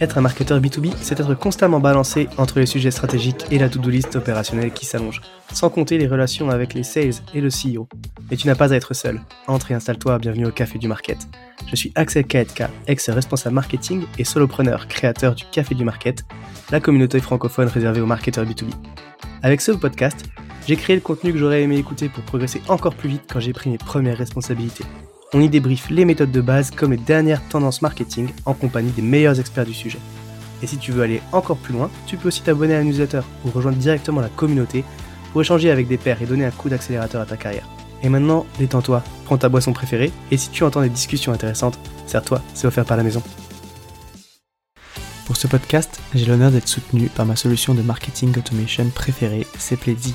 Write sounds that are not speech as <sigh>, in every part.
Être un marketeur B2B, c'est être constamment balancé entre les sujets stratégiques et la to-do list opérationnelle qui s'allonge, sans compter les relations avec les sales et le CEO. Et tu n'as pas à être seul. Entre et installe-toi, bienvenue au Café du Market. Je suis Axel Kaetka, ex-responsable marketing et solopreneur, créateur du Café du Market, la communauté francophone réservée aux marketeurs B2B. Avec ce podcast, j'ai créé le contenu que j'aurais aimé écouter pour progresser encore plus vite quand j'ai pris mes premières responsabilités. On y débriefe les méthodes de base comme les dernières tendances marketing en compagnie des meilleurs experts du sujet. Et si tu veux aller encore plus loin, tu peux aussi t'abonner à la newsletter ou rejoindre directement la communauté pour échanger avec des pairs et donner un coup d'accélérateur à ta carrière. Et maintenant, détends-toi, prends ta boisson préférée et si tu entends des discussions intéressantes, sers-toi, c'est offert par la maison. Pour ce podcast, j'ai l'honneur d'être soutenu par ma solution de marketing automation préférée, Sepledzi.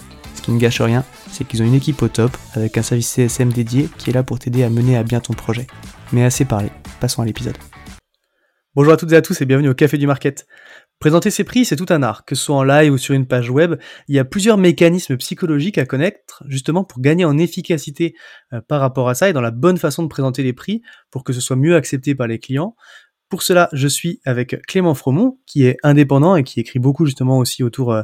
Qui ne gâche rien, c'est qu'ils ont une équipe au top avec un service CSM dédié qui est là pour t'aider à mener à bien ton projet. Mais assez parlé, passons à l'épisode. Bonjour à toutes et à tous et bienvenue au Café du Market. Présenter ses prix, c'est tout un art, que ce soit en live ou sur une page web. Il y a plusieurs mécanismes psychologiques à connaître, justement pour gagner en efficacité euh, par rapport à ça et dans la bonne façon de présenter les prix pour que ce soit mieux accepté par les clients. Pour cela, je suis avec Clément Fromont, qui est indépendant et qui écrit beaucoup justement aussi autour, euh,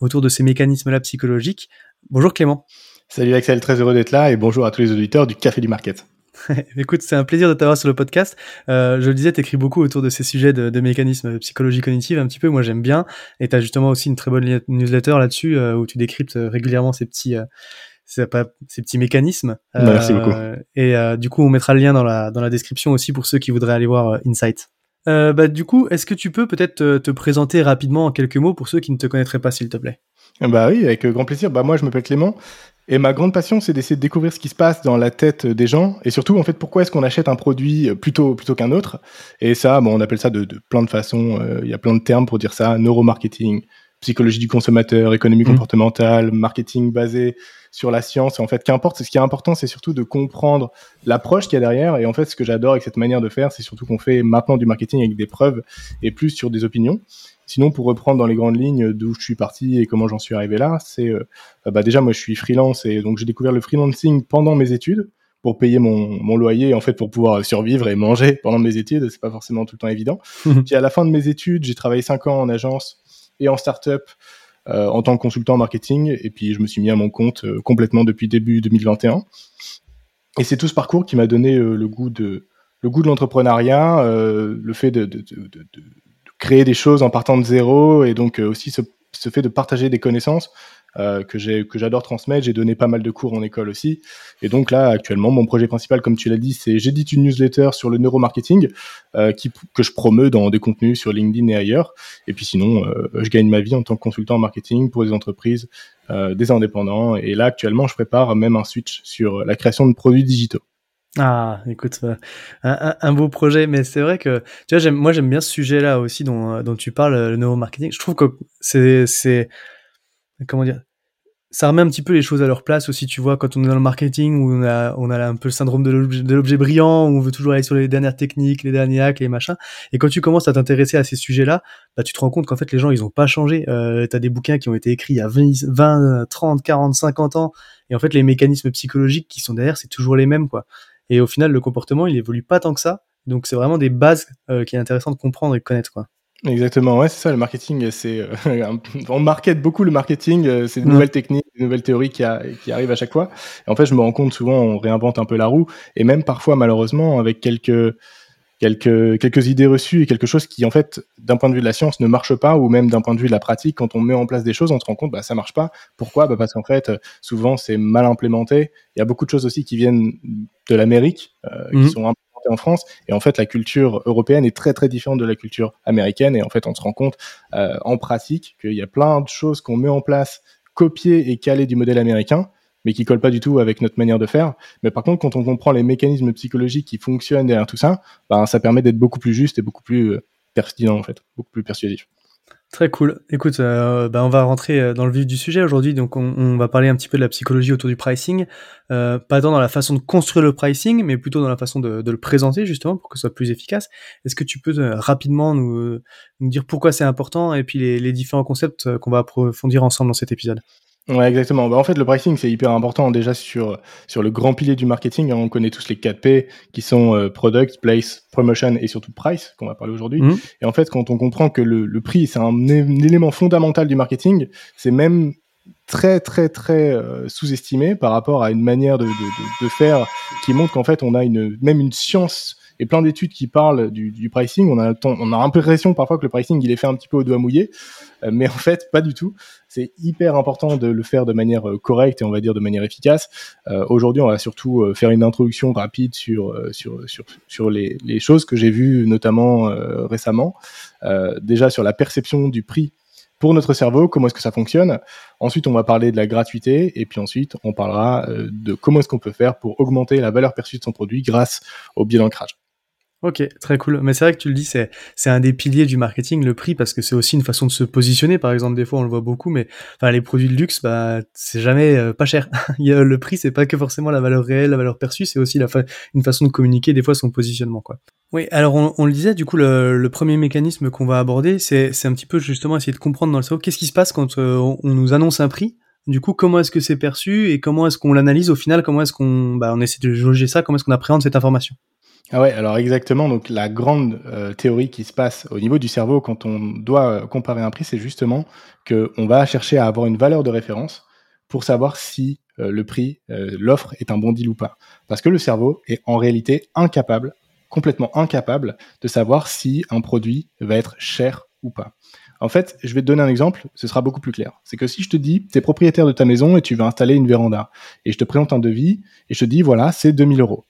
autour de ces mécanismes-là psychologiques. Bonjour Clément. Salut Axel, très heureux d'être là et bonjour à tous les auditeurs du Café du Market. <laughs> Écoute, c'est un plaisir de t'avoir sur le podcast. Euh, je le disais, t'écris beaucoup autour de ces sujets de, de mécanismes de psychologie cognitive, un petit peu. Moi, j'aime bien. Et t'as justement aussi une très bonne newsletter là-dessus euh, où tu décryptes régulièrement ces petits, euh, ces, ces petits mécanismes. Bah, merci beaucoup. Et du coup, on mettra le lien dans la dans la description aussi pour ceux qui voudraient aller voir Insight. Bah, du coup, est-ce que tu peux peut-être te, te présenter rapidement en quelques mots pour ceux qui ne te connaîtraient pas, s'il te plaît? Bah oui, avec grand plaisir. Bah moi, je m'appelle Clément. Et ma grande passion, c'est d'essayer de découvrir ce qui se passe dans la tête des gens, et surtout, en fait, pourquoi est-ce qu'on achète un produit plutôt plutôt qu'un autre? Et ça, on appelle ça de, plein de façons. Euh, il y a plein de termes pour dire ça neuromarketing, psychologie du consommateur, économie mmh. comportementale, marketing basé sur la science. Et en fait, qu'importe, ce qui est important, c'est surtout de comprendre l'approche qu'il y a derrière. Et en fait, ce que j'adore avec cette manière de faire, c'est surtout qu'on fait maintenant du marketing avec des preuves et plus sur des opinions. Sinon, pour reprendre dans les grandes lignes d'où je suis parti et comment j'en suis arrivé là, c'est euh, bah déjà moi je suis freelance et donc j'ai découvert le freelancing pendant mes études pour payer mon, mon loyer en fait pour pouvoir survivre et manger <laughs> pendant mes études. C'est pas forcément tout le temps évident. Puis à la fin de mes études, j'ai travaillé cinq ans en agence et en start-up euh, en tant que consultant marketing et puis je me suis mis à mon compte euh, complètement depuis début 2021. Et c'est tout ce parcours qui m'a donné euh, le goût de le l'entrepreneuriat, le fait de, créer des choses en partant de zéro et donc aussi ce, fait de partager des connaissances euh, que j'adore transmettre. J'ai donné pas mal de cours en école aussi. Et donc là, actuellement, mon projet principal, comme tu l'as dit, c'est j'édite une newsletter sur le neuromarketing euh, qui, que je promeux dans des contenus sur LinkedIn et ailleurs. Et puis sinon, euh, je gagne ma vie en tant que consultant en marketing pour des entreprises, des indépendants. Et là, actuellement, je prépare même un switch sur la création de produits digitaux. Ah, écoute, un, beau projet, mais c'est vrai que tu vois, moi j'aime bien ce sujet-là aussi dont, tu parles, le neuromarketing. Je trouve que c'est, comment dire, ça remet un petit peu les choses à leur place aussi, tu vois, quand on est dans le marketing où on a, on a un peu le syndrome de l'objet, brillant, où on veut toujours aller sur les dernières techniques, les derniers hacks, les machins. Et quand tu commences à t'intéresser à ces sujets-là, bah, tu te rends compte qu'en fait, les gens, ils ont pas changé. Euh, t'as des bouquins qui ont été écrits il y a 20, 20, 30, 40, 50 ans. Et en fait, les mécanismes psychologiques qui sont derrière, c'est toujours les mêmes, quoi. Et au final, le comportement, il évolue pas tant que ça. Donc, c'est vraiment des bases euh, qui est intéressant de comprendre et de connaître, quoi. Exactement, ouais, c'est ça, le marketing, c'est, euh, <laughs> on market beaucoup le marketing, euh, c'est de nouvelles techniques, de nouvelles théories qui, a, qui arrivent à chaque fois. Et en fait, je me rends compte souvent, on réinvente un peu la roue, et même parfois, malheureusement, avec quelques, quelques, quelques idées reçues et quelque chose qui, en fait, d'un point de vue de la science, ne marche pas, ou même d'un point de vue de la pratique, quand on met en place des choses, on se rend compte, bah, ça marche pas. Pourquoi? Bah, Parce qu'en fait, souvent, c'est mal implémenté. Il y a beaucoup de choses aussi qui viennent de l'Amérique, euh, mmh. qui sont en France, et en fait, la culture européenne est très, très différente de la culture américaine, et en fait, on se rend compte, euh, en pratique, qu'il y a plein de choses qu'on met en place, copiées et calées du modèle américain, mais qui colle pas du tout avec notre manière de faire. Mais par contre, quand on comprend les mécanismes psychologiques qui fonctionnent derrière tout ça, ben, ça permet d'être beaucoup plus juste et beaucoup plus euh, pertinent en fait, beaucoup plus persuasif. Très cool. Écoute, euh, bah, on va rentrer euh, dans le vif du sujet aujourd'hui. Donc, on, va parler un petit peu de la psychologie autour du pricing, euh, pas tant dans la façon de construire le pricing, mais plutôt dans la façon de, le présenter justement pour que ce soit plus efficace. Est-ce que tu peux rapidement nous, dire pourquoi c'est important et puis les différents concepts qu'on va approfondir ensemble dans cet épisode? Ouais, exactement. Bah, en fait, le pricing, c'est hyper important déjà sur, sur le grand pilier du marketing. On connaît tous les 4 P qui sont euh, product, place, promotion et surtout price, qu'on va parler aujourd'hui. Mmh. Et en fait, quand on comprend que le, le prix, c'est un, élément fondamental du marketing, c'est même très très très euh, sous-estimé par rapport à une manière de, de, de, de faire qui montre qu'en fait on a une même une science et plein d'études qui parlent du, pricing. On a, on a l'impression parfois que le pricing il est fait un petit peu au doigt mouillé, euh, mais en fait pas du tout. C'est hyper important de le faire de manière euh, correcte et on va dire de manière efficace. Euh, Aujourd'hui, on va surtout faire une introduction rapide sur les choses que j'ai vues notamment récemment. déjà sur la perception du prix pour notre cerveau, comment est-ce que ça fonctionne. Ensuite, on va parler de la gratuité et puis ensuite, on parlera de comment est-ce qu'on peut faire pour augmenter la valeur perçue de son produit grâce au biais d'ancrage. Ok, très cool. Mais c'est vrai que tu le dis, c'est c'est un des piliers du marketing, le prix, parce que c'est aussi une façon de se positionner. Par exemple, des fois, on le voit beaucoup, mais enfin, les produits de luxe, bah, c'est jamais euh, pas cher. <laughs> Le prix, c'est pas que forcément la valeur réelle, la valeur perçue, c'est aussi la une façon de communiquer des fois son positionnement, quoi. Oui, alors on, on le disait, du coup, le, le premier mécanisme qu'on va aborder, c'est c'est un petit peu justement essayer de comprendre dans le cerveau qu'est-ce qui se passe quand euh, on, nous annonce un prix? Du coup, comment est-ce que c'est perçu et comment est-ce qu'on l'analyse au final? Comment est-ce qu'on bah, on essaie de jauger ça? Comment est-ce qu'on appréhende cette information? Ah ouais, alors exactement. Donc la grande euh, théorie qui se passe au niveau du cerveau quand on doit euh, comparer un prix, c'est justement que on va chercher à avoir une valeur de référence pour savoir si euh, le prix, l'offre est un bon deal ou pas. Parce que le cerveau est en réalité incapable, complètement incapable, de savoir si un produit va être cher ou pas. En fait, je vais te donner un exemple, ce sera beaucoup plus clair. C'est que si je te dis, tu es propriétaire de ta maison et tu veux installer une véranda, et je te présente un devis, et je te dis, voilà, c'est 2000 euros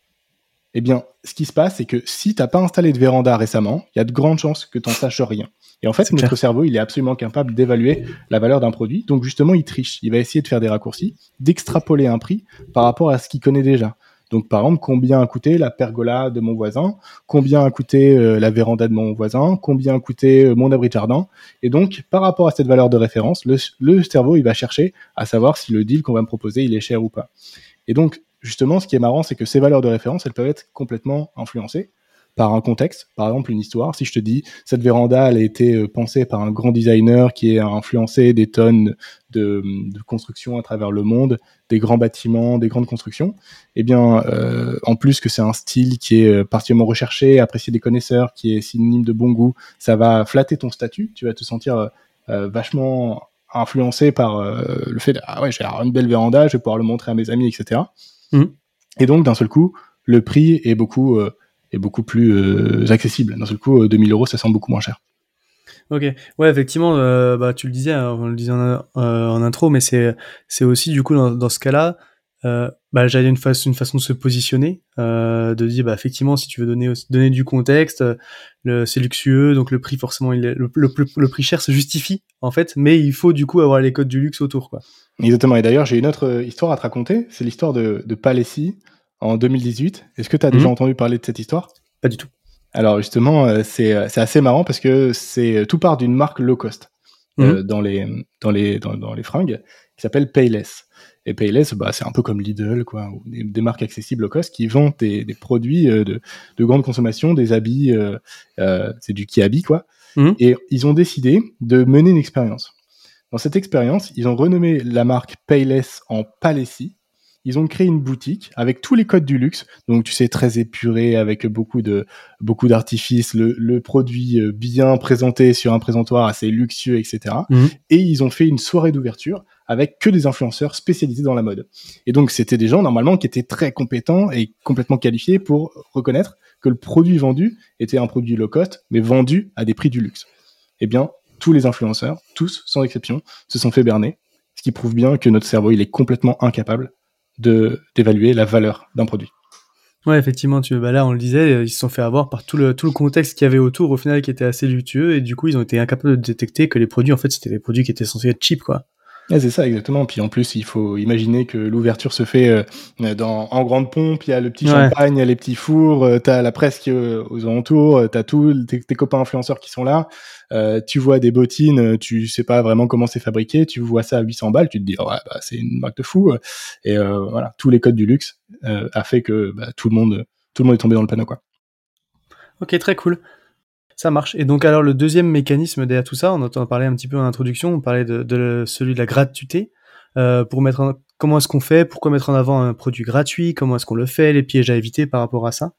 eh bien, ce qui se passe, c'est que si tu n'as pas installé de véranda récemment, il y a de grandes chances que tu n'en saches rien. Et en fait, notre cerveau, il est absolument capable d'évaluer la valeur d'un produit. Donc justement, il triche. Il va essayer de faire des raccourcis, d'extrapoler un prix par rapport à ce qu'il connaît déjà. Donc par exemple, combien a coûté la pergola de mon voisin, combien a coûté euh, la véranda de mon voisin, combien a coûté euh, mon abri de jardin. Et donc par rapport à cette valeur de référence, le, le cerveau, il va chercher à savoir si le deal qu'on va me proposer, il est cher ou pas. Et donc justement, ce qui est marrant, c'est que ces valeurs de référence, elles peuvent être complètement influencées par un contexte, par exemple une histoire. Si je te dis cette véranda, elle a été euh, pensée par un grand designer qui a influencé des tonnes de, constructions à travers le monde, des grands bâtiments, des grandes constructions, eh bien, euh, en plus que c'est un style qui est euh, particulièrement recherché, apprécié des connaisseurs, qui est synonyme de bon goût, ça va flatter ton statut. Tu vas te sentir vachement influencé par le fait de ah ouais, j'ai une belle véranda, je vais pouvoir le montrer à mes amis, etc. Mm. Et donc, d'un seul coup, le prix est beaucoup, euh, est beaucoup plus euh, accessible. D'un seul coup, 2000 euh, euros, ça semble beaucoup moins cher. Ok, ouais, effectivement, bah, tu le disais, hein, on le disait en, en intro, mais c'est c'est aussi du coup dans, dans ce cas-là, bah, j'avais une, façon, une façon de se positionner, de dire bah effectivement si tu veux donner donner du contexte, c'est luxueux, donc le prix forcément il est, le, le, le, prix cher se justifie en fait, mais il faut du coup avoir les codes du luxe autour quoi. Exactement. Et d'ailleurs, j'ai une autre euh, histoire à te raconter. C'est l'histoire de, de Palessi en 2018. Est-ce que tu as déjà mhm. entendu parler de cette histoire? Pas du tout. Alors justement, euh, c'est assez marrant parce que c'est tout part d'une marque low cost euh, mhm. dans les dans les dans, dans les fringues qui s'appelle Payless. Et Payless, bah, c'est un peu comme Lidl, quoi, des, des, marques accessibles low cost qui vendent des, des produits de, de, grande consommation, des habits, euh, c'est du qui quoi. Mhm. Et ils ont décidé de mener une expérience. Dans cette expérience, ils ont renommé la marque Payless en Palessi. Ils ont créé une boutique avec tous les codes du luxe, donc tu sais très épuré avec beaucoup de beaucoup d'artifices, le, produit euh, bien présenté sur un présentoir assez luxueux, etc. Mhm. Et ils ont fait une soirée d'ouverture avec que des influenceurs spécialisés dans la mode. Et donc c'était des gens normalement qui étaient très compétents et complètement qualifiés pour reconnaître que le produit vendu était un produit low cost, mais vendu à des prix du luxe. Eh bien, tous les influenceurs, tous sans exception, se sont fait berner, ce qui prouve bien que notre cerveau, il est complètement incapable d'évaluer la valeur d'un produit. Ouais, effectivement, tu bah là on le disait, ils se sont fait avoir par tout le tout le contexte qu'il y avait autour au final qui était assez lutueux et du coup ils ont été incapables de détecter que les produits en fait c'était des produits qui étaient censés être cheap quoi. C'est ça, exactement. Puis en plus, il faut imaginer que l'ouverture se fait euh, dans, en grande pompe. Il y a le petit champagne, il y a les petits fours, euh, tu as la presse qui, aux alentours, tu as tous tes, copains influenceurs qui sont là. tu vois des bottines, tu sais pas vraiment comment c'est fabriqué. Tu vois ça à 800 balles, tu te dis, ouais, bah, c'est une marque de fou. Et voilà, tous les codes du luxe a fait que bah, tout, le monde, tout le monde est tombé dans le panneau. Quoi. Ok, très cool. Ça marche. Et donc alors le deuxième mécanisme derrière tout ça, on entend parler un petit peu en introduction, on parlait de, celui de la gratuité. Euh, pour mettre en, comment est-ce qu'on fait, pourquoi mettre en avant un produit gratuit, comment est-ce qu'on le fait, les pièges à éviter par rapport à ça?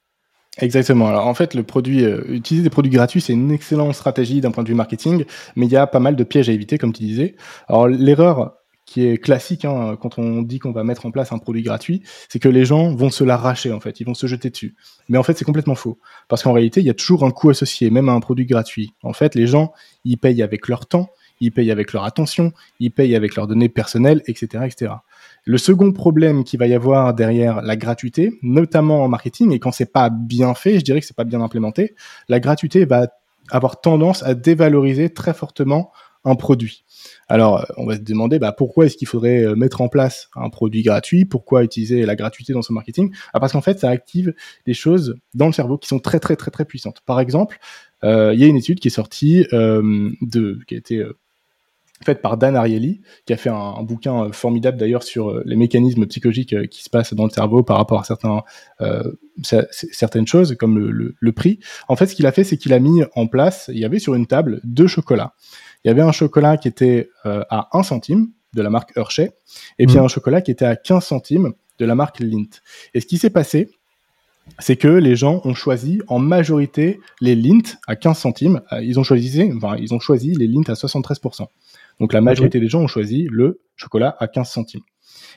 Exactement. Alors en fait, le produit, euh, utiliser des produits gratuits, c'est une excellente stratégie d'un point de vue marketing, mais il y a pas mal de pièges à éviter, comme tu disais. Alors l'erreur qui est classique hein, quand on dit qu'on va mettre en place un produit gratuit, c'est que les gens vont se l'arracher en fait, ils vont se jeter dessus. Mais en fait, c'est complètement faux, parce qu'en réalité, il y a toujours un coût associé, même à un produit gratuit. En fait, les gens, ils payent avec leur temps, ils payent avec leur attention, ils payent avec leurs données personnelles, etc., etc. Le second problème qu'il va y avoir derrière la gratuité, notamment en marketing, et quand c'est pas bien fait, je dirais que c'est pas bien implémenté, la gratuité va avoir tendance à dévaloriser très fortement un produit. Alors, on va se demander bah, pourquoi est-ce qu'il faudrait euh, mettre en place un produit gratuit? Pourquoi utiliser la gratuité dans son marketing? Ah, Parce qu'en fait, ça active des choses dans le cerveau qui sont très très très très puissantes. Par exemple, euh, il y a une étude qui est sortie euh, qui a été faite par Dan Ariely, qui a fait un, bouquin formidable d'ailleurs sur les mécanismes psychologiques qui se passent dans le cerveau par rapport à certaines choses, comme le prix. En fait, ce qu'il a fait, c'est qu'il a mis en place, il y avait sur une table deux chocolats il y avait un chocolat qui était euh, à 1 centime de la marque Hershey, et puis mmh. un chocolat qui était à 15 centimes de la marque Lindt. Et ce qui s'est passé, c'est que les gens ont choisi en majorité les Lindt à 15 centimes. Euh, ils ont choisi, enfin, ils ont choisi les Lindt à 73%. Donc la majorité des gens ont choisi le chocolat à 15 centimes.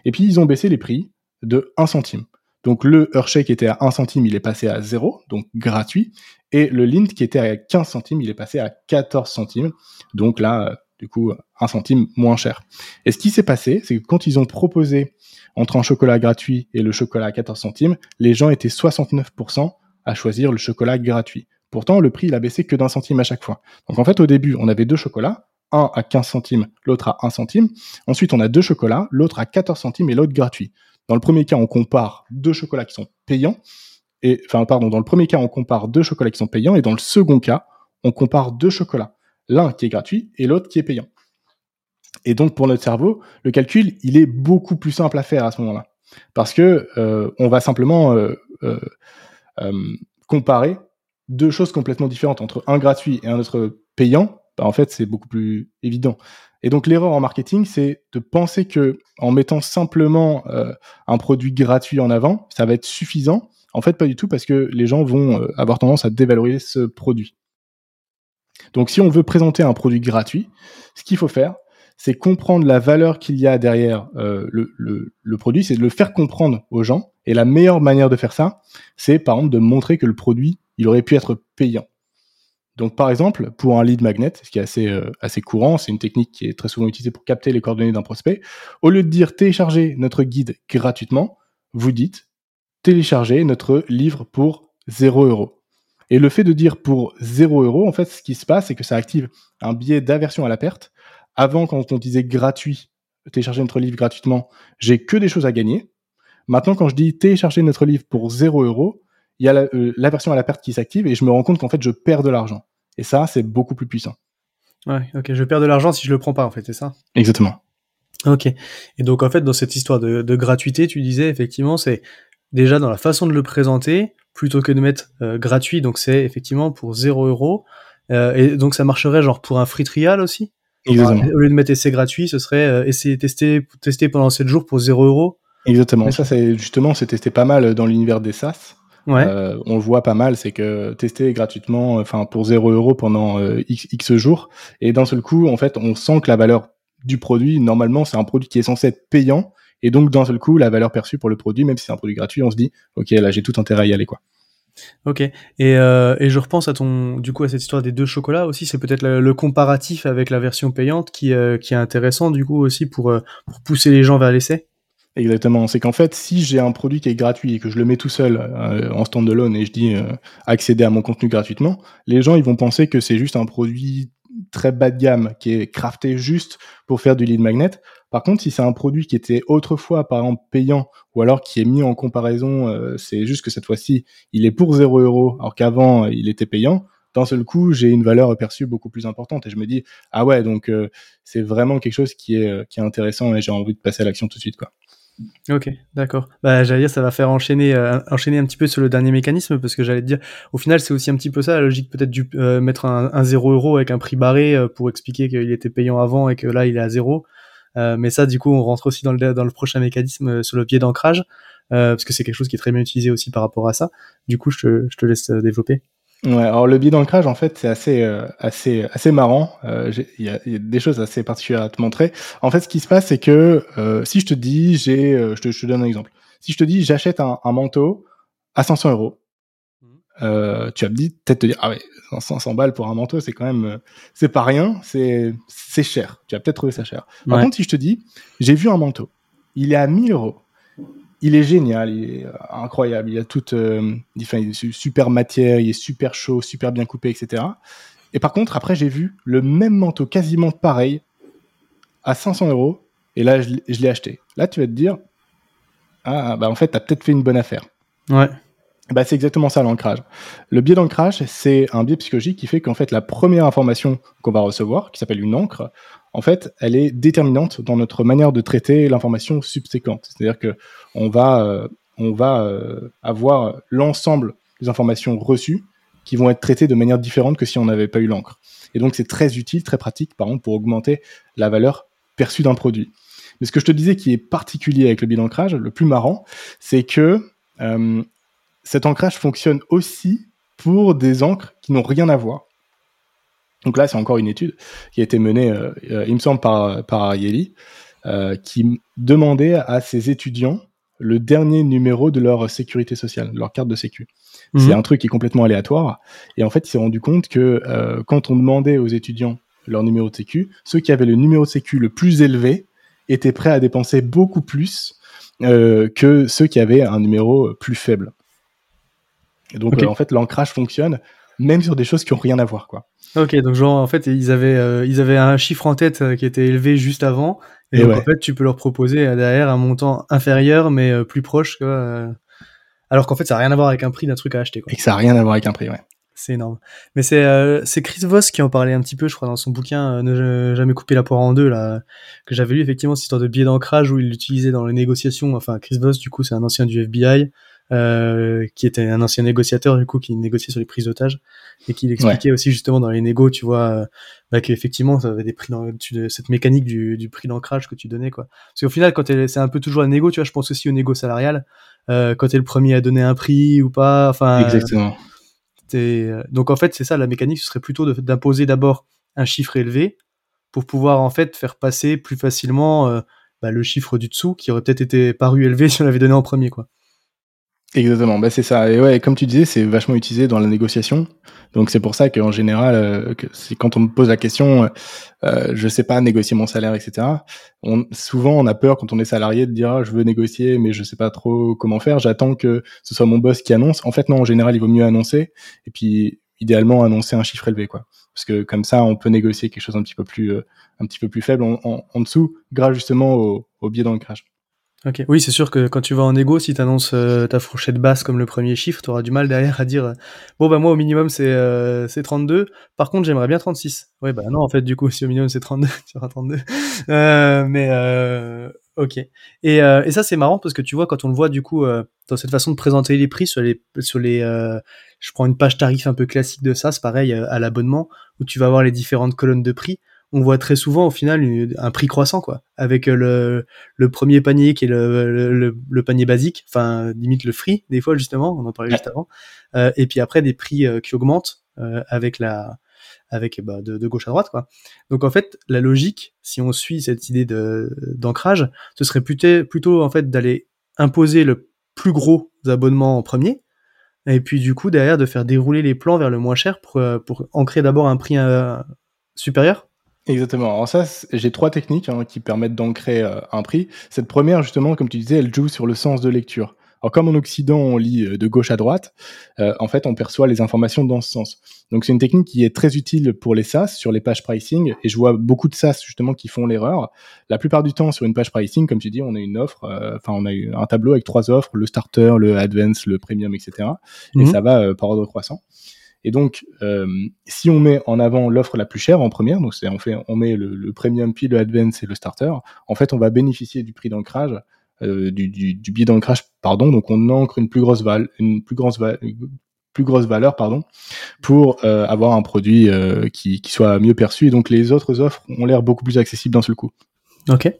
Et puis ils ont baissé les prix de 1 centime. Donc le Hershey qui était à 1 centime, il est passé à 0, donc gratuit. Et le Lindt qui était à 15 centimes, il est passé à 14 centimes. Donc là, du coup, 1 centime moins cher. Et ce qui s'est passé, c'est que quand ils ont proposé entre un chocolat gratuit et le chocolat à 14 centimes, les gens étaient 69% à choisir le chocolat gratuit. Pourtant, le prix, il a baissé que d'un centime à chaque fois. Donc en fait, au début, on avait deux chocolats, un à 15 centimes, l'autre à 1 centime. Ensuite, on a deux chocolats, l'autre à 14 centimes et l'autre gratuit. Dans le premier cas, on compare deux chocolats qui sont payants. Et, pardon, dans le premier cas, on compare deux chocolats qui sont payants. Et dans le second cas, on compare deux chocolats. L'un qui est gratuit et l'autre qui est payant. Et donc, pour notre cerveau, le calcul, il est beaucoup plus simple à faire à ce moment-là. Parce que euh, on va simplement euh, euh, comparer deux choses complètement différentes entre un gratuit et un autre payant. Bah, en fait, c'est beaucoup plus évident. Et donc l'erreur en marketing, c'est de penser que en mettant simplement euh, un produit gratuit en avant, ça va être suffisant. En fait, pas du tout, parce que les gens vont euh, avoir tendance à dévaloriser ce produit. Donc si on veut présenter un produit gratuit, ce qu'il faut faire, c'est comprendre la valeur qu'il y a derrière euh, le, le, le, produit, c'est de le faire comprendre aux gens. Et la meilleure manière de faire ça, c'est par exemple de montrer que le produit, il aurait pu être payant. Donc, par exemple, pour un lead magnet, ce qui est assez, euh, assez courant, c'est une technique qui est très souvent utilisée pour capter les coordonnées d'un prospect. Au lieu de dire téléchargez notre guide gratuitement, vous dites téléchargez notre livre pour 0 euros. Et le fait de dire pour 0 euros, en fait, ce qui se passe, c'est que ça active un biais d'aversion à la perte. Avant, quand on disait gratuit, téléchargez notre livre gratuitement, j'ai que des choses à gagner. Maintenant, quand je dis téléchargez notre livre pour 0 euros, il y a euh, l'aversion à la perte qui s'active et je me rends compte qu'en fait, je perds de l'argent. Et ça, c'est beaucoup plus puissant. Ouais, ok, je perds de l'argent si je le prends pas, en fait, c'est ça? Exactement. Ok. Et donc, en fait, dans cette histoire de, gratuité, tu disais, effectivement, c'est déjà dans la façon de le présenter, plutôt que de mettre euh, gratuit, donc c'est effectivement pour 0 euros. Euh, et donc, ça marcherait genre pour un free trial aussi? Exactement. Au lieu de mettre essai gratuit, ce serait essayer tester, tester pendant 7 jours pour 0 euros? Exactement. Et ça, c'est justement, c'est testé pas mal dans l'univers des SaaS. Euh, on le voit pas mal, c'est que tester gratuitement, enfin pour 0 euros pendant euh, x, jours, et d'un seul coup, en fait, on sent que la valeur du produit, normalement, c'est un produit qui est censé être payant, et donc d'un seul coup, la valeur perçue pour le produit, même si c'est un produit gratuit, on se dit, ok, là, j'ai tout intérêt à y aller, quoi. Ok. Et, euh, et je repense à ton, du coup, à cette histoire des deux chocolats aussi. C'est peut-être le, comparatif avec la version payante qui, qui est intéressant du coup aussi pour, pour pousser les gens vers l'essai. Exactement. C'est qu'en fait, si j'ai un produit qui est gratuit et que je le mets tout seul euh, en stand-alone et je dis euh, accéder à mon contenu gratuitement, les gens ils vont penser que c'est juste un produit très bas de gamme qui est crafté juste pour faire du lead magnet. Par contre, si c'est un produit qui était autrefois, par exemple, payant, ou alors qui est mis en comparaison, euh, c'est juste que cette fois-ci, il est pour 0 euros, alors qu'avant, il était payant, d'un seul coup, j'ai une valeur perçue beaucoup plus importante. Et je me dis, ah ouais, donc euh, c'est vraiment quelque chose qui est, euh, qui est intéressant et j'ai envie de passer à l'action tout de suite. quoi. Ok, d'accord. Bah, j'allais dire, ça va faire enchaîner, enchaîner un petit peu sur le dernier mécanisme, parce que j'allais te dire, au final, c'est aussi un petit peu ça, la logique peut-être du mettre un, un 0 euro avec un prix barré pour expliquer qu'il était payant avant et que là, il est à zéro. Euh, mais ça, du coup, on rentre aussi dans le, dans le prochain mécanisme euh, sur le biais d'ancrage, euh, parce que c'est quelque chose qui est très bien utilisé aussi par rapport à ça. Du coup, je te laisse développer. Ouais, alors le biais d'ancrage, en fait, c'est assez, assez, assez marrant. Il y, a, y, a des choses assez particulières à te montrer. En fait, ce qui se passe, c'est que si je te dis, j'ai, je, te, je te donne un exemple. Si je te dis, j'achète un, un manteau à 500 euros, euh, tu vas peut-être te dire ah ouais 500 balles pour un manteau c'est quand même euh, c'est pas rien c'est c'est cher tu vas peut-être trouver ça cher par contre si je te dis j'ai vu un manteau il est à 1000 euros il est génial il est euh, incroyable. Il a toute euh, il super matière il est super chaud super bien coupé etc et par contre après j'ai vu le même manteau quasiment pareil à 500 euros et là je, je l'ai acheté. Là tu vas te dire ah bah en fait t'as peut-être fait une bonne affaire. Ouais. Bah, c'est exactement ça l'ancrage. Le biais d'ancrage, c'est un biais psychologique qui fait qu'en fait la première information qu'on va recevoir, qui s'appelle une encre, en fait, elle est déterminante dans notre manière de traiter l'information subséquente. C'est-à-dire que on va, euh, euh, avoir l'ensemble des informations reçues qui vont être traitées de manière différente que si on n'avait pas eu l'encre. Et donc c'est très utile, très pratique, par exemple, pour augmenter la valeur perçue d'un produit. Mais ce que je te disais qui est particulier avec le biais d'ancrage, le plus marrant, c'est que euh, cet ancrage fonctionne aussi pour des encres qui n'ont rien à voir. Donc là, c'est encore une étude qui a été menée, euh, euh, il me semble, par, par Ariely, euh, qui demandait à ses étudiants le dernier numéro de leur sécurité sociale, leur carte de sécu. Mhm. C'est un truc qui est complètement aléatoire. Et en fait, il s'est rendu compte que quand on demandait aux étudiants leur numéro de sécu, ceux qui avaient le numéro de sécu le plus élevé étaient prêts à dépenser beaucoup plus que ceux qui avaient un numéro plus faible. Et donc, en fait, l'ancrage fonctionne même sur des choses qui ont rien à voir, quoi. Ok, donc genre en fait ils avaient euh, ils avaient un chiffre en tête euh, qui était élevé juste avant et, donc en fait tu peux leur proposer derrière un montant inférieur mais plus proche quoi. alors qu'en fait ça a rien à voir avec un prix d'un truc à acheter quoi. Et que ça a rien à voir avec un prix, ouais. C'est énorme. Mais c'est c'est Chris Voss qui en parlait un petit peu, je crois, dans son bouquin Ne jamais couper la poire en deux là que j'avais lu effectivement cette histoire de biais d'ancrage où il l'utilisait dans les négociations. Enfin Chris Voss du coup c'est un ancien du FBI euh, qui était un ancien négociateur du coup qui négociait sur les prises d'otages et qui expliquait aussi justement dans les négos tu vois euh, bah, qu'effectivement ça avait des prix dans, de cette mécanique du, du prix d'ancrage que tu donnais quoi. Parce qu'au final quand c'est un peu toujours la négo tu vois je pense aussi au négo salarial euh, quand t'es le premier à donner un prix ou pas enfin exactement. euh, donc en fait c'est ça la mécanique ce serait plutôt d'imposer d'abord un chiffre élevé pour pouvoir en fait faire passer plus facilement euh, bah, le chiffre du dessous qui aurait peut-être été paru élevé <laughs> si on l'avait donné en premier quoi Exactement, bah c'est ça. Et ouais, comme tu disais, c'est vachement utilisé dans la négociation. Donc c'est pour ça qu'en général, euh, que quand on me pose la question, euh, euh, je sais pas négocier mon salaire, etc. On, souvent, on a peur quand on est salarié de dire ah, je veux négocier, mais je sais pas trop comment faire. J'attends que ce soit mon boss qui annonce. En fait, non. En général, il vaut mieux annoncer. Et puis, idéalement, annoncer un chiffre élevé, quoi. Parce que comme ça, on peut négocier quelque chose un petit peu plus, euh, un petit peu plus faible en, en, dessous, grâce justement au, au biais d'ancrage. Ok, oui, c'est sûr que quand tu vas en égo, si tu annonces euh, ta fourchette basse comme le premier chiffre, tu auras du mal derrière à dire euh, bon bah moi au minimum c'est euh, c'est 32, par contre j'aimerais bien 36. Oui bah non en fait du coup <laughs> si au minimum c'est 32, <laughs> tu auras 32. mais ok. Et, et ça c'est marrant parce que tu vois quand on le voit du coup dans cette façon de présenter les prix sur les sur les je prends une page tarif un peu classique de ça, c'est pareil à l'abonnement où tu vas avoir les différentes colonnes de prix on voit très souvent au final un prix croissant quoi. Avec le, le premier panier qui est le, le, panier basique enfin limite le free des fois justement on en parlait juste avant. Euh, et puis après des prix euh, qui augmentent euh, avec la avec bah, de, de, gauche à droite quoi. Donc en fait la logique si on suit cette idée de d'ancrage ce serait plutôt plutôt en fait d'aller imposer le plus gros abonnement en premier et puis du coup derrière de faire dérouler les plans vers le moins cher pour, pour ancrer d'abord un prix supérieur Exactement. Alors ça, j'ai trois techniques hein, qui permettent d'ancrer euh, un prix. Cette première, justement, comme tu disais, elle joue sur le sens de lecture. Alors comme en Occident on lit de gauche à droite, en fait on perçoit les informations dans ce sens. Donc c'est une technique qui est très utile pour les SaaS sur les pages pricing et je vois beaucoup de SaaS justement qui font l'erreur. La plupart du temps sur une page pricing, comme tu dis, on a une offre, enfin on a un tableau avec trois offres, le starter, le advance, le premium, etc. Et mhm. ça va par ordre croissant. Et donc, euh, si on met en avant l'offre la plus chère en première, donc c'est on fait, on met le, premium puis le advance et le starter, en fait, on va bénéficier du prix d'ancrage, euh, du, du, du billet d'ancrage, pardon. Donc, on ancre une plus grosse val, une plus grosse val, plus grosse valeur, pardon, pour euh, avoir un produit qui, qui, soit mieux perçu. Et donc, les autres offres ont l'air beaucoup plus accessibles d'un seul coup. Ok.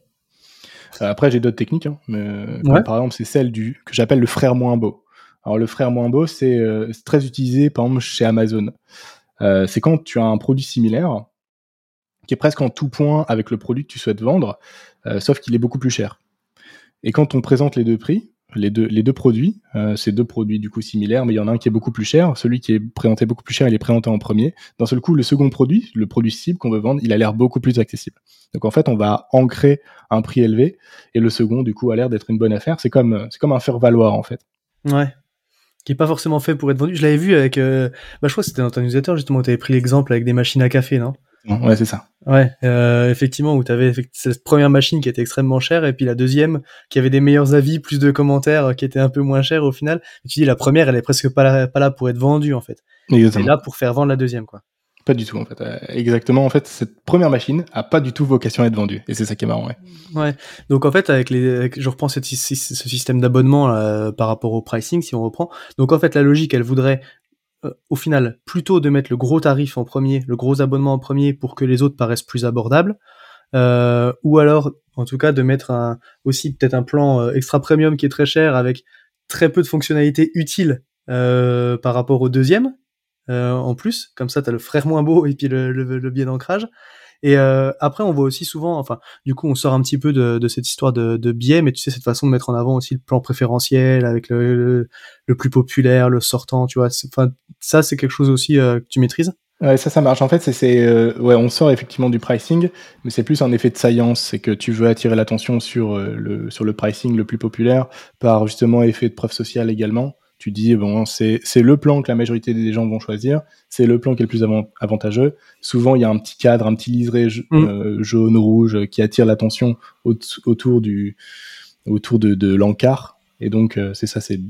Après, j'ai d'autres techniques, hein, mais, par exemple, c'est celle du que j'appelle le frère moins beau. Alors le frère moins beau, euh, c'est très utilisé par exemple chez Amazon. Euh, c'est quand tu as un produit similaire qui est presque en tout point avec le produit que tu souhaites vendre, euh, sauf qu'il est beaucoup plus cher. Et quand on présente les deux prix, les deux, produits, c'est deux produits du coup similaires, mais il y en a un qui est beaucoup plus cher. Celui qui est présenté beaucoup plus cher, il est présenté en premier. D'un seul coup, le second produit, le produit cible qu'on veut vendre, il a l'air beaucoup plus accessible. Donc en fait, on va ancrer un prix élevé, et le second, du coup, a l'air d'être une bonne affaire. C'est comme, c'est comme un faire valoir en fait. Ouais qui est pas forcément fait pour être vendu. Je l'avais vu avec, euh, bah, je crois que c'était dans ton newsletter justement où tu avais pris l'exemple avec des machines à café, non? Ouais, c'est ça. Ouais, euh, effectivement, où tu avais cette première machine qui était extrêmement chère et puis la deuxième qui avait des meilleurs avis, plus de commentaires, qui était un peu moins chère au final. Et tu dis la première, elle est presque pas là, pas là pour être vendue en fait. Exactement. Elle est là pour faire vendre la deuxième, quoi. Pas du tout, en fait. Euh, exactement, en fait, cette première machine a pas du tout vocation à être vendue. Et c'est ça qui est marrant, ouais. Ouais. Donc, en fait, avec les, je reprends ce système d'abonnement euh, par rapport au pricing, si on reprend. Donc, en fait, la logique, elle voudrait, euh, au final, plutôt de mettre le gros tarif en premier, le gros abonnement en premier pour que les autres paraissent plus abordables. ou alors, en tout cas, de mettre aussi peut-être un plan extra premium qui est très cher avec très peu de fonctionnalités utiles par rapport au deuxième en plus. Comme ça, tu as le frère moins beau et puis le, le, biais d'ancrage. Et euh, après, on voit aussi souvent, enfin, du coup, on sort un petit peu de, de cette histoire de, de, biais, mais tu sais, cette façon de mettre en avant aussi le plan préférentiel avec le, le, plus populaire, le sortant, tu vois. Enfin, ça, c'est quelque chose aussi euh, que tu maîtrises? Ouais, ça, ça marche. En fait, c'est, euh, ouais, on sort effectivement du pricing, mais c'est plus un effet de science. C'est que tu veux attirer l'attention sur le sur le pricing le plus populaire par justement effet de preuve sociale également tu dis bon c'est c'est le plan que la majorité des gens vont choisir, c'est le plan qui est le plus avantageux. Souvent il y a un petit cadre, un petit liseré mm. euh, jaune rouge qui attire l'attention autour du autour de, de l'encart et donc euh, c'est ça c'est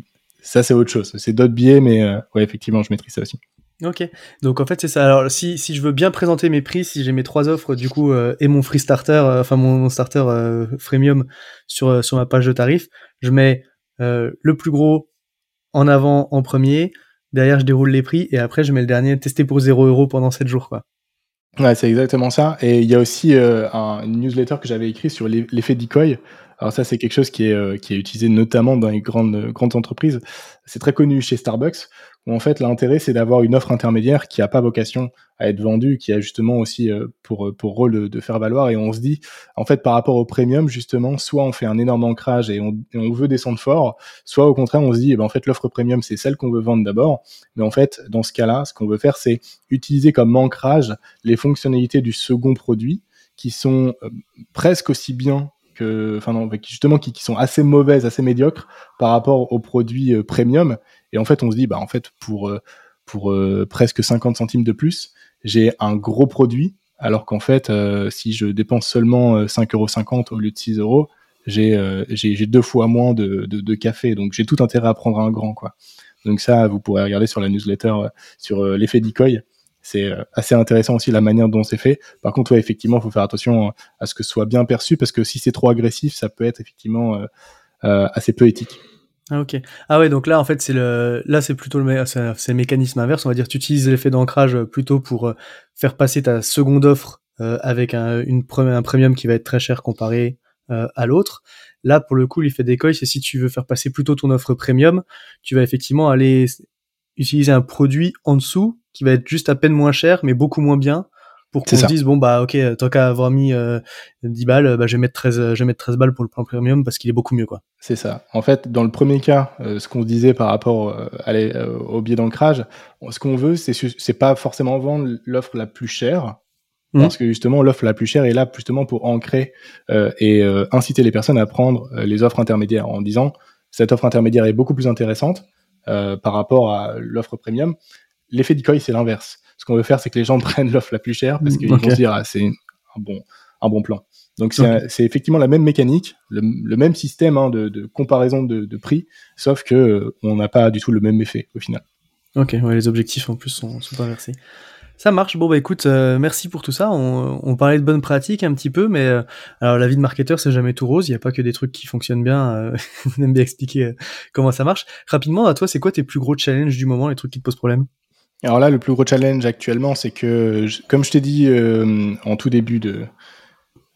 ça c'est autre chose. C'est d'autres biais mais euh, ouais effectivement je maîtrise ça aussi. Ok, donc en fait c'est ça. Alors si, si je veux bien présenter mes prix, si j'ai mes trois offres du coup et mon free starter, enfin mon, starter freemium sur sur ma page de tarif, je mets le plus gros, en avant en premier, derrière je déroule les prix et après je mets le dernier testé pour 0 euros pendant 7 jours quoi. Ouais, c'est exactement ça. Et il y a aussi euh, un newsletter que j'avais écrit sur l'effet decoy. Alors ça, c'est quelque chose qui est, euh, qui est utilisé notamment dans les grandes, grandes entreprises. C'est très connu chez Starbucks en fait l'intérêt c'est d'avoir une offre intermédiaire qui a pas vocation à être vendue, qui a justement aussi euh, pour euh, pour rôle de, faire valoir. Et on se dit en fait par rapport au premium justement soit on fait un énorme ancrage et on, on veut descendre fort, soit au contraire on se dit eh ben, en fait l'offre premium c'est celle qu'on veut vendre d'abord, mais en fait dans ce cas-là ce qu'on veut faire c'est utiliser comme ancrage les fonctionnalités du second produit qui sont euh, presque aussi bien qui, sont assez mauvaises, assez médiocres par rapport aux produits premium et en fait, on se dit, bah en fait, pour euh, euh, presque 50 centimes de plus, j'ai un gros produit, alors qu'en fait, euh, si je dépense seulement 5,50 euros au lieu de 6 euros, j'ai j'ai deux fois moins de, de, de café, donc j'ai tout intérêt à prendre un grand, quoi. Donc ça, vous pourrez regarder sur la newsletter sur l'effet decoy. C'est assez intéressant aussi la manière dont c'est fait. Par contre, ouais, effectivement, il faut faire attention à ce que ce soit bien perçu parce que si c'est trop agressif, ça peut être effectivement euh, assez peu éthique. Ah ok. Ah ouais, donc là en fait c'est le là c'est plutôt le c'est le mécanisme inverse, on va dire tu utilises l'effet d'ancrage euh, plutôt pour euh, faire passer ta seconde offre euh, avec un une un premium qui va être très cher comparé à l'autre. Là pour le coup l'effet d'écueil c'est si tu veux faire passer plutôt ton offre premium, tu vas effectivement aller utiliser un produit en dessous qui va être juste à peine moins cher mais beaucoup moins bien pour qu'on se dise bon bah ok tant qu'à avoir mis euh, 10 balles bah je vais mettre 13 je vais mettre 13 balles pour le plan premium parce qu'il est beaucoup mieux quoi. C'est ça. En fait, dans le premier cas, euh, ce qu'on disait par rapport euh, euh, au biais d'ancrage, ce qu'on veut c'est c'est pas forcément vendre l'offre la plus chère mmh. parce que justement l'offre la plus chère est là justement pour ancrer et inciter les personnes à prendre les offres intermédiaires en disant cette offre intermédiaire est beaucoup plus intéressante par rapport à l'offre premium. L'effet decoy, c'est l'inverse. Ce qu'on veut faire, c'est que les gens <laughs> prennent l'offre la plus chère parce qu'ils vont se dire, ah, c'est un bon, un bon plan. Donc c'est effectivement la même mécanique, le, même système hein, de, comparaison de, prix, sauf que euh, on n'a pas du tout le même effet au final. Ok, ouais, les objectifs en plus sont, sont inversés. Ça marche. Bon bah écoute, euh, merci pour tout ça. On, parlait de bonnes pratiques un petit peu, mais euh, alors la vie de marketeur c'est jamais tout rose. Il n'y a pas que des trucs qui fonctionnent bien. <laughs> on aime bien expliquer comment ça marche. Rapidement, à toi, c'est quoi tes plus gros challenges du moment, les trucs qui te posent problème? Alors là, le plus gros challenge actuellement, c'est que, comme je t'ai dit en tout début de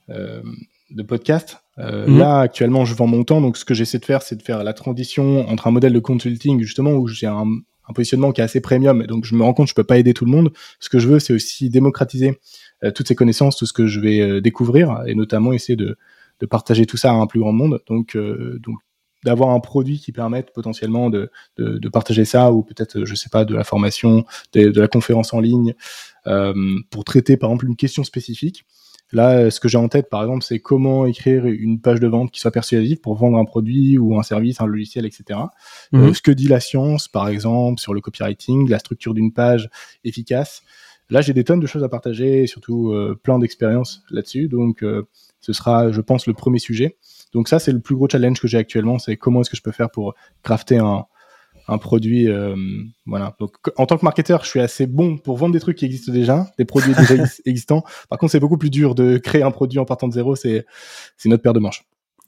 euh, de podcast. Euh, mhm. Là, actuellement, je vends mon temps. Donc, ce que j'essaie de faire, c'est de faire la transition entre un modèle de consulting, justement, où j'ai un, positionnement qui est assez premium. Donc, je me rends compte je peux pas aider tout le monde. Ce que je veux, c'est aussi démocratiser euh, toutes ces connaissances, tout ce que je vais découvrir, et notamment essayer de, partager tout ça à un plus grand monde. Donc, donc d'avoir un produit qui permette potentiellement de, de, partager ça, ou peut-être, je sais pas, de la formation, de la conférence en ligne, pour traiter, par exemple, une question spécifique. Là, ce que j'ai en tête, par exemple, c'est comment écrire une page de vente qui soit persuasive pour vendre un produit ou un service, un logiciel, etc. Mhm. Euh, ce que dit la science, par exemple, sur le copywriting, la structure d'une page efficace. Là, j'ai des tonnes de choses à partager, et surtout euh, plein d'expériences là-dessus. Donc, euh, ce sera, je pense, le premier sujet. Donc ça, c'est le plus gros challenge que j'ai actuellement, c'est comment est-ce que je peux faire pour crafter un, un produit. Euh, voilà. Donc, en tant que marketeur, je suis assez bon pour vendre des trucs qui existent déjà, des produits déjà <laughs> existants. Par contre, c'est beaucoup plus dur de créer un produit en partant de zéro. C'est c'est notre paire de manches.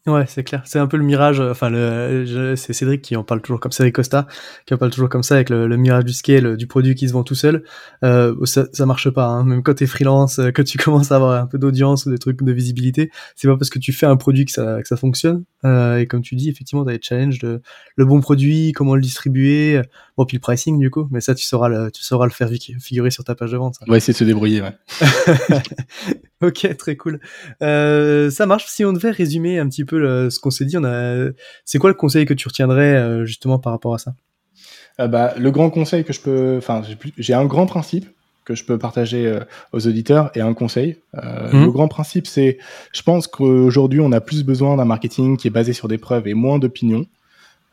Ouais, c'est clair. C'est un peu le mirage. Euh, enfin, le, c'est Cédric qui en parle toujours comme ça, avec Costa, qui en parle toujours comme ça avec le, mirage du scale, du produit qui se vend tout seul. Euh, ça, ça marche pas. Hein. Même quand t'es freelance, euh, que tu <laughs> commences à avoir un peu d'audience ou des trucs de visibilité, c'est pas parce que tu fais un produit que ça, que ça fonctionne. Euh, et comme tu dis, effectivement, t'as des challenges de le bon produit, comment le distribuer, bon puis le pricing du coup. Mais ça, tu sauras le, tu sauras le faire figurer sur ta page de vente. Ça. Va essayer de se débrouiller. Ouais. <laughs> ok, très cool. Euh, ça marche. Si on devait résumer un petit peu ce qu'on s'est dit, on a, c'est quoi le conseil que tu retiendrais euh, justement par rapport à ça? Euh, bah, le grand conseil que je peux, enfin, j'ai un grand principe que je peux partager euh, aux auditeurs et un conseil. Mhm. Le grand principe, c'est, je pense qu'aujourd'hui, on a plus besoin d'un marketing qui est basé sur des preuves et moins d'opinions.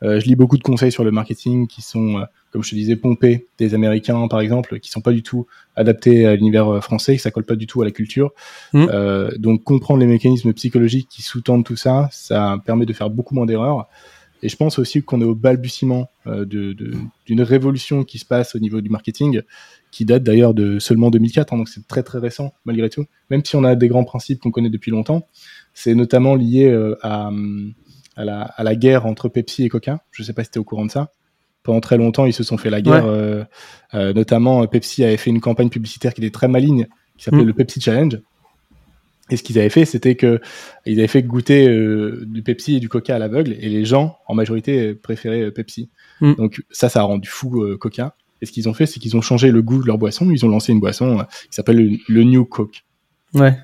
je lis beaucoup de conseils sur le marketing qui sont comme je te disais, pomper des Américains, par exemple, qui sont pas du tout adaptés à l'univers euh, français, que ça colle pas du tout à la culture. Mmh. Euh, donc comprendre les mécanismes psychologiques qui sous-tendent tout ça, ça permet de faire beaucoup moins d'erreurs. Et je pense aussi qu'on est au balbutiement euh, d'une révolution qui se passe au niveau du marketing, qui date d'ailleurs de seulement 2004, hein, donc c'est très très récent malgré tout. Même si on a des grands principes qu'on connaît depuis longtemps, c'est notamment lié à, à, la, à, la, guerre entre Pepsi et Coca. Je sais pas si tu es au courant de ça pendant très longtemps, ils se sont fait la guerre. Euh, euh, notamment, Pepsi avait fait une campagne publicitaire qui était très maligne, qui s'appelait mm. le Pepsi Challenge. Et ce qu'ils avaient fait, c'était que ils avaient fait goûter euh, du Pepsi et du Coca à l'aveugle, et les gens, en majorité, préféraient Pepsi. Mm. Donc ça, ça a rendu fou Coca. Et ce qu'ils ont fait, c'est qu'ils ont changé le goût de leur boisson. Ils ont lancé une boisson qui s'appelle le, New Coke. Ouais.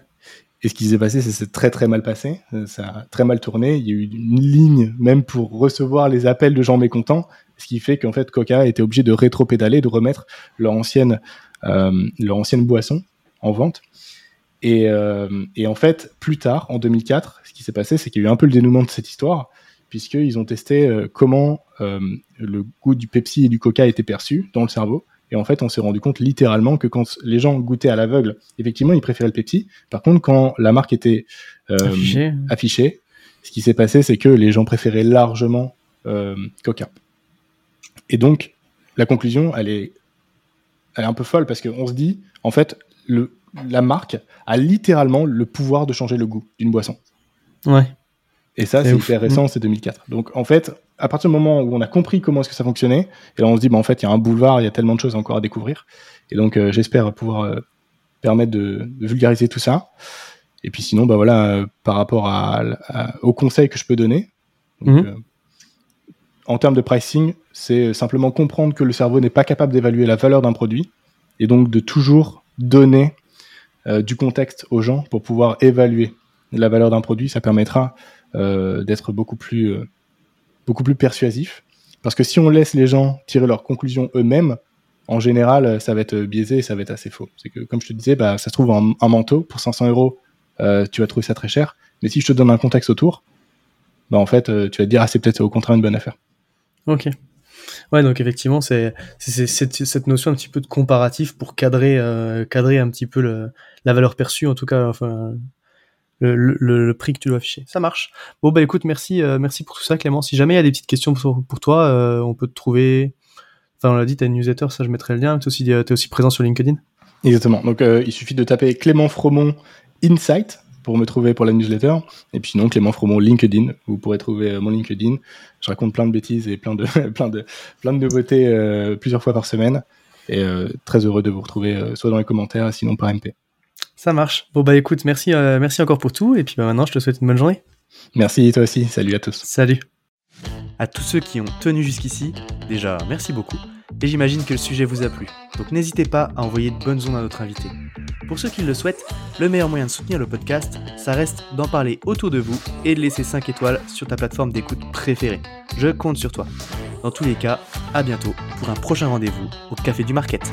Et ce qui s'est passé, c'est c'est très très mal passé. Ça a très mal tourné. Il y a eu une ligne même pour recevoir les appels de gens mécontents ce qui fait qu'en fait Coca était obligé de rétro-pédaler, de remettre leur ancienne, euh, leur ancienne boisson en vente. Et, euh, en fait, plus tard, en 2004, ce qui s'est passé, c'est qu'il y a eu un peu le dénouement de cette histoire, puisqu'ils ont testé euh, comment le goût du Pepsi et du Coca était perçu dans le cerveau. Et en fait, on s'est rendu compte littéralement que quand les gens goûtaient à l'aveugle, effectivement, ils préféraient le Pepsi. Par contre, quand la marque était affichée, ce qui s'est passé, c'est que les gens préféraient largement Coca. Et donc, la conclusion, elle est, elle est un peu folle parce qu'on se dit, en fait, le, la marque a littéralement le pouvoir de changer le goût d'une boisson. Ouais. Et ça, c'est hyper récent, c'est 2004. Donc, en fait, à partir du moment où on a compris comment est-ce que ça fonctionnait, et là, on se dit, bah, en fait, il y a un boulevard, il y a tellement de choses encore à découvrir. Et donc, euh, j'espère pouvoir euh, permettre de, vulgariser tout ça. Et puis, sinon, bah voilà, euh, par rapport à, aux conseils que je peux donner. Donc, mhm en termes de pricing, c'est simplement comprendre que le cerveau n'est pas capable d'évaluer la valeur d'un produit et donc de toujours donner du contexte aux gens pour pouvoir évaluer la valeur d'un produit. Ça permettra d'être beaucoup plus, euh, beaucoup plus persuasif. Parce que si on laisse les gens tirer leurs conclusions eux-mêmes, en général, ça va être biaisé et ça va être assez faux. C'est que, comme je te disais, bah, ça se trouve un, manteau pour 500 euros, tu vas trouver ça très cher. Mais si je te donne un contexte autour, bah en fait, tu vas te dire, ah, c'est peut-être au contraire une bonne affaire. Ok. Ouais, donc effectivement, c'est cette notion un petit peu de comparatif pour cadrer, cadrer un petit peu la valeur perçue, en tout cas, le, prix que tu dois afficher. Ça marche. Bon, bah écoute, merci, merci pour tout ça, Clément. Si jamais il y a des petites questions pour, toi, on peut te trouver. Enfin, on l'a dit, tu as une newsletter, ça je mettrai le lien. Tu es aussi, es aussi présent sur LinkedIn Exactement. Donc, il suffit de taper Clément Fromont Insight pour me trouver pour la newsletter. Et puis sinon, Clément Fromont LinkedIn. Vous pourrez trouver mon LinkedIn. Je raconte plein de bêtises et plein de, <laughs> plein de, plein de nouveautés euh, plusieurs fois par semaine. Et euh, très heureux de vous retrouver euh, soit dans les commentaires, sinon par MP. Ça marche. Bon bah écoute, merci, merci encore pour tout. Et puis bah, maintenant, je te souhaite une bonne journée. Merci toi aussi. Salut à tous. Salut. À tous ceux qui ont tenu jusqu'ici, déjà merci beaucoup. Et j'imagine que le sujet vous a plu. Donc n'hésitez pas à envoyer de bonnes ondes à notre invité. Pour ceux qui le souhaitent, le meilleur moyen de soutenir le podcast, ça reste d'en parler autour de vous et de laisser 5 étoiles sur ta plateforme d'écoute préférée. Je compte sur toi. Dans tous les cas, à bientôt pour un prochain rendez-vous au Café du Market.